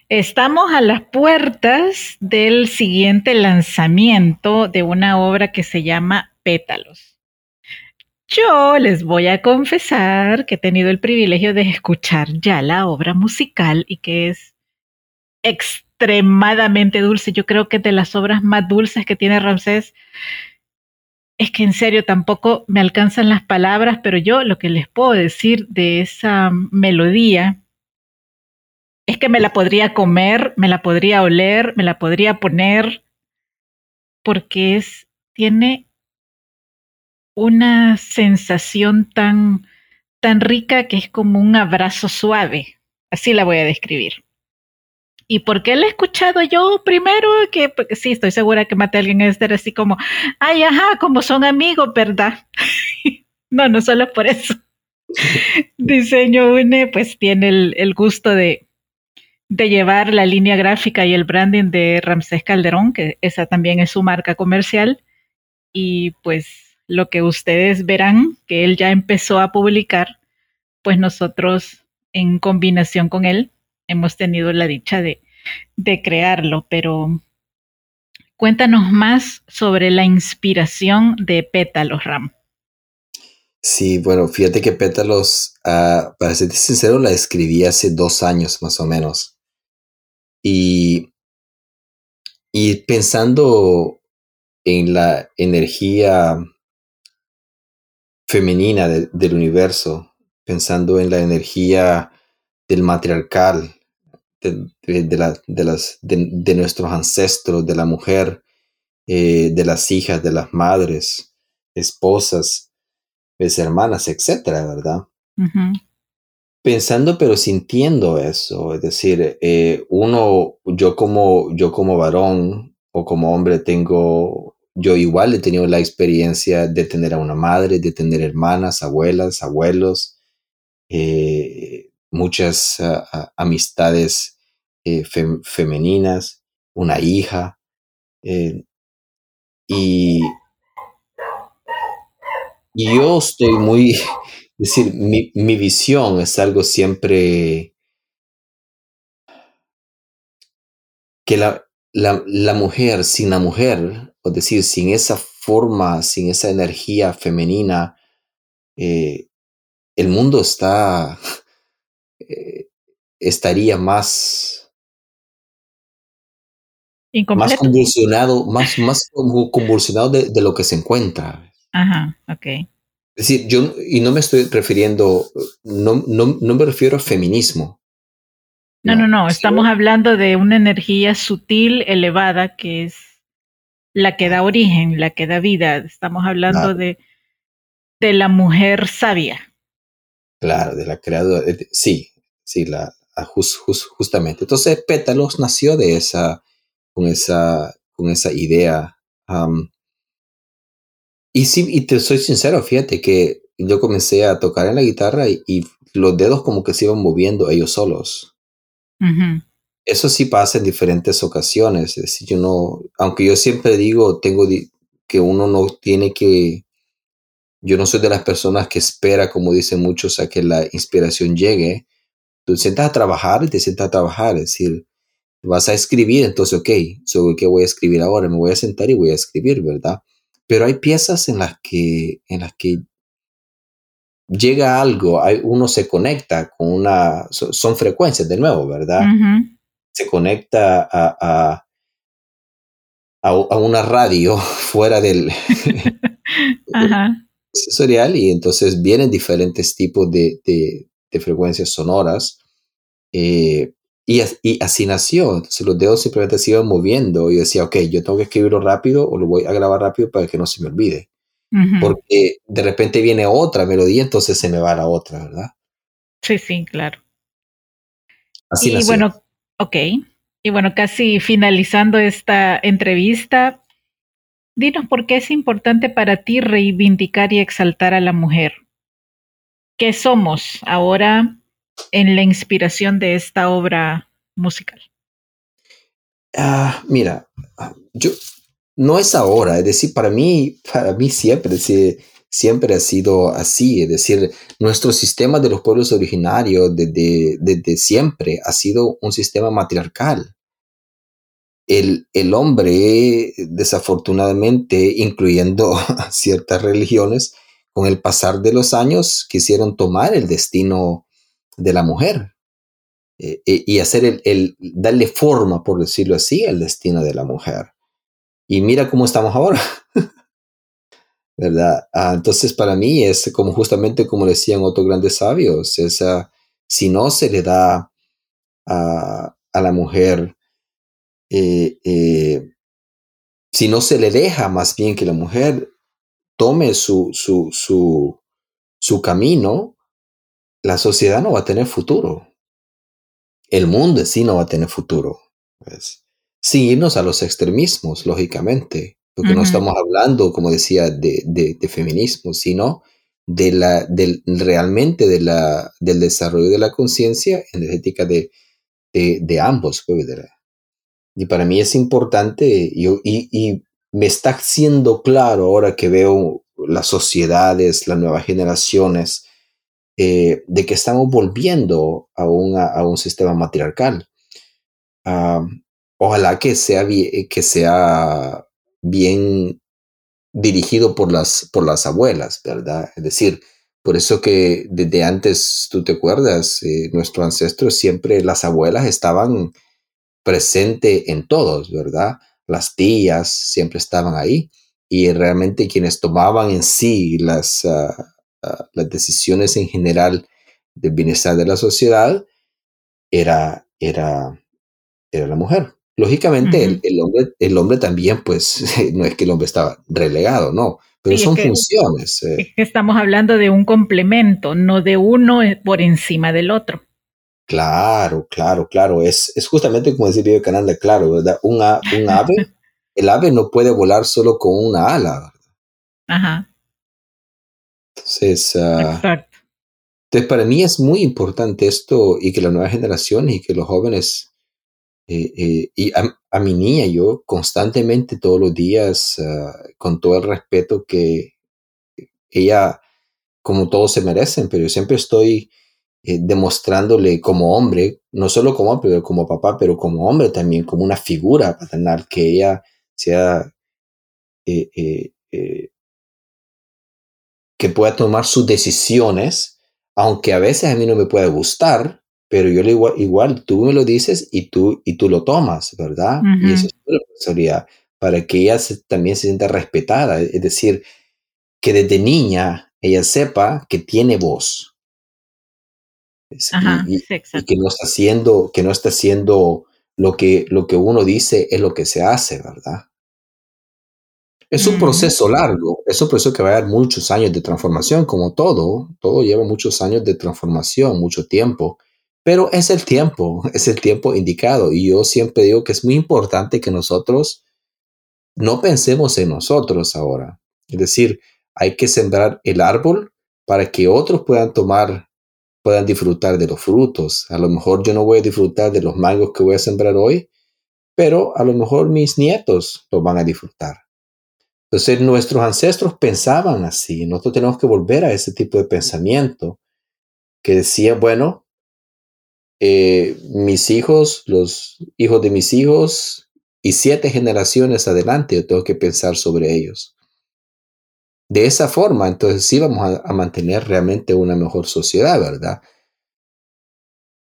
Estamos a las puertas del siguiente lanzamiento de una obra que se llama Pétalos. Yo les voy a confesar que he tenido el privilegio de escuchar ya la obra musical y que es extremadamente dulce. Yo creo que de las obras más dulces que tiene Ramsés. Es que en serio tampoco me alcanzan las palabras, pero yo lo que les puedo decir de esa melodía es que me la podría comer, me la podría oler, me la podría poner, porque es, tiene una sensación tan, tan rica que es como un abrazo suave. Así la voy a describir. ¿Y por qué la he escuchado yo primero? Que sí, estoy segura que maté a alguien es así como, ay, ajá, como son amigos, ¿verdad? *laughs* no, no solo por eso. *laughs* Diseño Une, pues tiene el gusto de, de llevar la línea gráfica y el branding de Ramsés Calderón, que esa también es su marca comercial. Y pues lo que ustedes verán que él ya empezó a publicar, pues nosotros en combinación con él hemos tenido la dicha de, de crearlo. Pero cuéntanos más sobre la inspiración de Pétalos Ram. Sí, bueno, fíjate que Pétalos, uh, para ser sincero, la escribí hace dos años más o menos. Y, y pensando en la energía femenina del universo, pensando en la energía del matriarcal, de, las, de, nuestros ancestros, de la mujer, eh, de las hijas, de las madres, esposas, pues, hermanas, etcétera, ¿verdad? pensando pero sintiendo eso, es decir, eh, uno, yo como, yo como varón o como hombre tengo, yo igual he tenido la experiencia de tener a una madre, de tener hermanas, abuelas, abuelos, eh, muchas amistades eh, femeninas, una hija, y, y yo estoy muy, *laughs* es decir, mi, mi visión es algo siempre que la, la, la, mujer, sin la mujer, es decir, sin esa forma, sin esa energía femenina, eh, el mundo está, eh, estaría más, más convulsionado, más, más convulsionado de, de, lo que se encuentra. Ajá, ok. Es decir, yo, y no me estoy refiriendo, no, no, no me refiero a feminismo. No, no, no, estamos hablando de una energía sutil, elevada, que es la que da origen, la que da vida. Estamos hablando de, de la mujer sabia. Claro, de la creadora. Sí, sí, la, justamente. Entonces, Pétalos nació de esa, con esa, con esa idea. Y sí, y te soy sincero, fíjate que yo comencé a tocar en la guitarra y, los dedos como que se iban moviendo ellos solos. Eso sí pasa en diferentes ocasiones. Es decir, yo no, aunque yo siempre digo, tengo que uno no tiene que, yo no soy de las personas que espera, como dicen muchos, a que la inspiración llegue. Tú sientas a trabajar y te sientas a trabajar. Es decir, vas a escribir, entonces, ok, ¿sobre qué voy a escribir ahora? Me voy a sentar y voy a escribir, ¿verdad? Pero hay piezas en las que, en las que llega algo, hay, uno se conecta con una, son, frecuencias de nuevo, ¿verdad? Se conecta a, a, una radio *laughs* fuera del *laughs* sensorial y entonces vienen diferentes tipos de, de, frecuencias sonoras. Eh, y, así nació. Entonces los dedos simplemente se iban moviendo y decía, ok, yo tengo que escribirlo rápido o lo voy a grabar rápido para que no se me olvide. Porque de repente viene otra melodía, entonces se me va la otra, ¿verdad? Sí, sí, claro. Así y bueno, ok. Y bueno, casi finalizando esta entrevista, dinos por qué es importante para ti reivindicar y exaltar a la mujer. ¿Qué somos ahora en la inspiración de esta obra musical? Ah, mira, yo no es ahora, es decir, para mí, para mí siempre, siempre ha sido así, es decir, nuestro sistema de los pueblos originarios desde, siempre ha sido un sistema matriarcal. El, hombre, desafortunadamente, incluyendo *laughs* ciertas religiones, con el pasar de los años quisieron tomar el destino de la mujer eh, eh, y hacer el, darle forma, por decirlo así, al destino de la mujer. Y mira cómo estamos ahora. *laughs* ¿Verdad? Ah, entonces, para mí es como justamente como decían otros grandes sabios, esa, si no se le da a, la mujer, eh, si no se le deja más bien que la mujer tome su, su, su, su camino, la sociedad no va a tener futuro. El mundo en sí no va a tener futuro. Pues. Sin irnos a los extremismos, lógicamente, porque no estamos hablando, como decía, de, de, feminismo, sino de la, del, realmente de la, del desarrollo de la conciencia energética de, de, ambos. Pues, y para mí es importante, y, y me está siendo claro ahora que veo las sociedades, las nuevas generaciones, eh, de que estamos volviendo a, a un sistema matriarcal. ojalá que sea, que sea bien dirigido por las, por las abuelas, ¿verdad? Es decir, por eso que desde antes, tú te acuerdas, eh, nuestros ancestros siempre, las abuelas estaban presentes en todos, ¿verdad? Las tías siempre estaban ahí y realmente quienes tomaban en sí las, ah, las decisiones en general del bienestar de la sociedad era, era, era la mujer. Lógicamente, el, hombre, el hombre también, pues, *laughs* no es que el hombre estaba relegado, no, pero son funciones. Eh. estamos hablando de un complemento, no de uno por encima del otro. Claro, claro, claro. Es, es justamente como decir Vive Cananda, claro, ¿verdad? Un, un ave, *laughs* el ave no puede volar solo con una ala, ¿verdad? Ajá. Entonces, uh, entonces, para mí es muy importante esto y que la nueva generación y que los jóvenes, eh, eh, y a, mi niña, yo constantemente todos los días, ah, con todo el respeto que ella, como todos se merecen, pero yo siempre estoy eh, demostrándole como hombre, no solo como hombre, pero como papá, pero como hombre también, como una figura paternal, que ella sea que pueda tomar sus decisiones, aunque a veces a mí no me puede gustar, pero yo le igual, igual tú me lo dices y tú, y tú lo tomas, ¿verdad? Y eso es la responsabilidad, para que ella también se sienta respetada, es decir, que desde niña ella sepa que tiene voz. y, que no está haciendo, que no está haciendo lo que, lo que uno dice es lo que se hace, ¿verdad? Es un proceso largo, es un proceso que va a dar muchos años de transformación, como todo, todo lleva muchos años de transformación, mucho tiempo, pero es el tiempo, es el tiempo indicado. Y yo siempre digo que es muy importante que nosotros no pensemos en nosotros ahora. Es decir, hay que sembrar el árbol para que otros puedan tomar, puedan disfrutar de los frutos. A lo mejor yo no voy a disfrutar de los mangos que voy a sembrar hoy, pero a lo mejor mis nietos lo van a disfrutar. Entonces nuestros ancestros pensaban así, nosotros tenemos que volver a ese tipo de pensamiento que decía, bueno, eh, mis hijos, los hijos de mis hijos y siete generaciones adelante, yo tengo que pensar sobre ellos. De esa forma, entonces sí vamos a, mantener realmente una mejor sociedad, ¿verdad?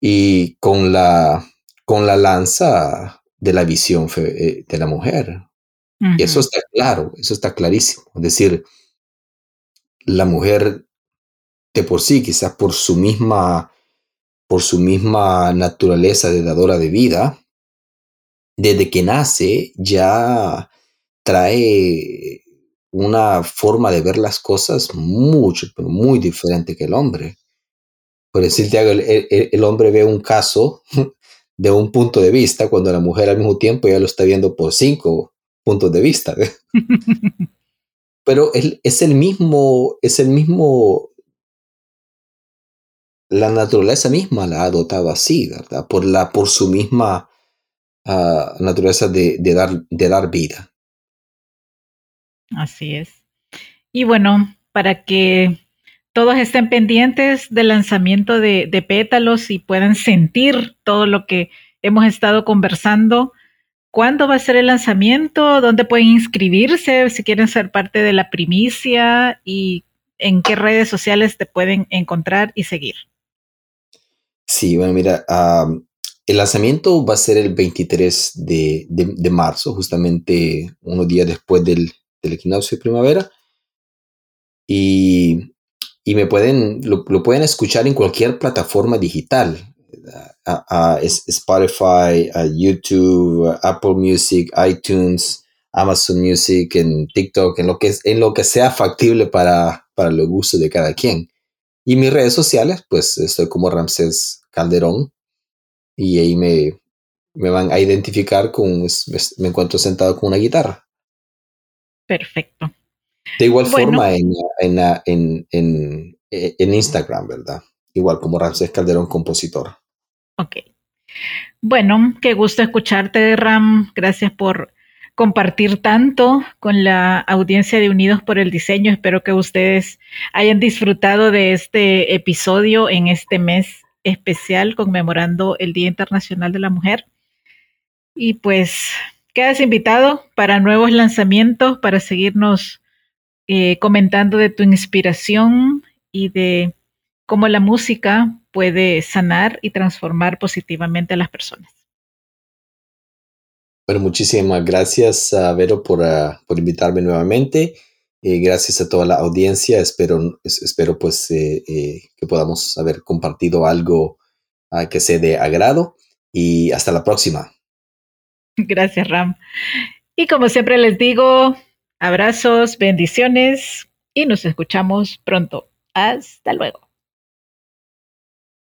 Y con la, con la lanza de la visión eh, de la mujer, y eso está claro, eso está clarísimo. Es decir, la mujer de por sí, quizás por su misma, por su misma naturaleza de dadora de vida, desde que nace ya trae una forma de ver las cosas mucho, pero muy diferente que el hombre. Por decirte algo, el, hombre ve un caso *laughs* de un punto de vista cuando la mujer al mismo tiempo ya lo está viendo por cinco puntos de vista. *laughs* Pero es el mismo, es el mismo, la naturaleza misma la ha dotado así, ¿verdad? Por, la, por su misma ah, naturaleza de, dar, de dar vida. Así es. Y bueno, para que todos estén pendientes del lanzamiento de, de pétalos y puedan sentir todo lo que hemos estado conversando. ¿Cuándo va a ser el lanzamiento? ¿Dónde pueden inscribirse si quieren ser parte de la primicia? ¿Y en qué redes sociales te pueden encontrar y seguir? Sí, bueno, mira, el lanzamiento va a ser el 23 de, marzo, justamente unos días después del, equinoccio de primavera. Y, me pueden, lo, pueden escuchar en cualquier plataforma digital a, Spotify, a YouTube, Apple Music, iTunes, Amazon Music, en TikTok, en lo que, en lo que sea factible para, para los gustos de cada quien. Y mis redes sociales, pues estoy como Ramsés Calderón y ahí me, me van a identificar con, me encuentro sentado con una guitarra. Perfecto. De igual forma en, en, en, en, Instagram, ¿verdad? Igual como Ramsés Calderón, compositor. Ok. Bueno, qué gusto escucharte, Ram. Gracias por compartir tanto con la audiencia de Unidos por el Diseño. Espero que ustedes hayan disfrutado de este episodio en este mes especial conmemorando el Día Internacional de la Mujer. Y pues quedas invitado para nuevos lanzamientos, para seguirnos eh, comentando de tu inspiración y de cómo la música puede sanar y transformar positivamente a las personas. Bueno, muchísimas gracias, Vero, por, ah, por invitarme nuevamente. Eh, gracias a toda la audiencia. Espero, espero pues eh, eh, que podamos haber compartido algo ah, que sea de agrado y hasta la próxima. Gracias, Ram. Y como siempre les digo, abrazos, bendiciones y nos escuchamos pronto. Hasta luego.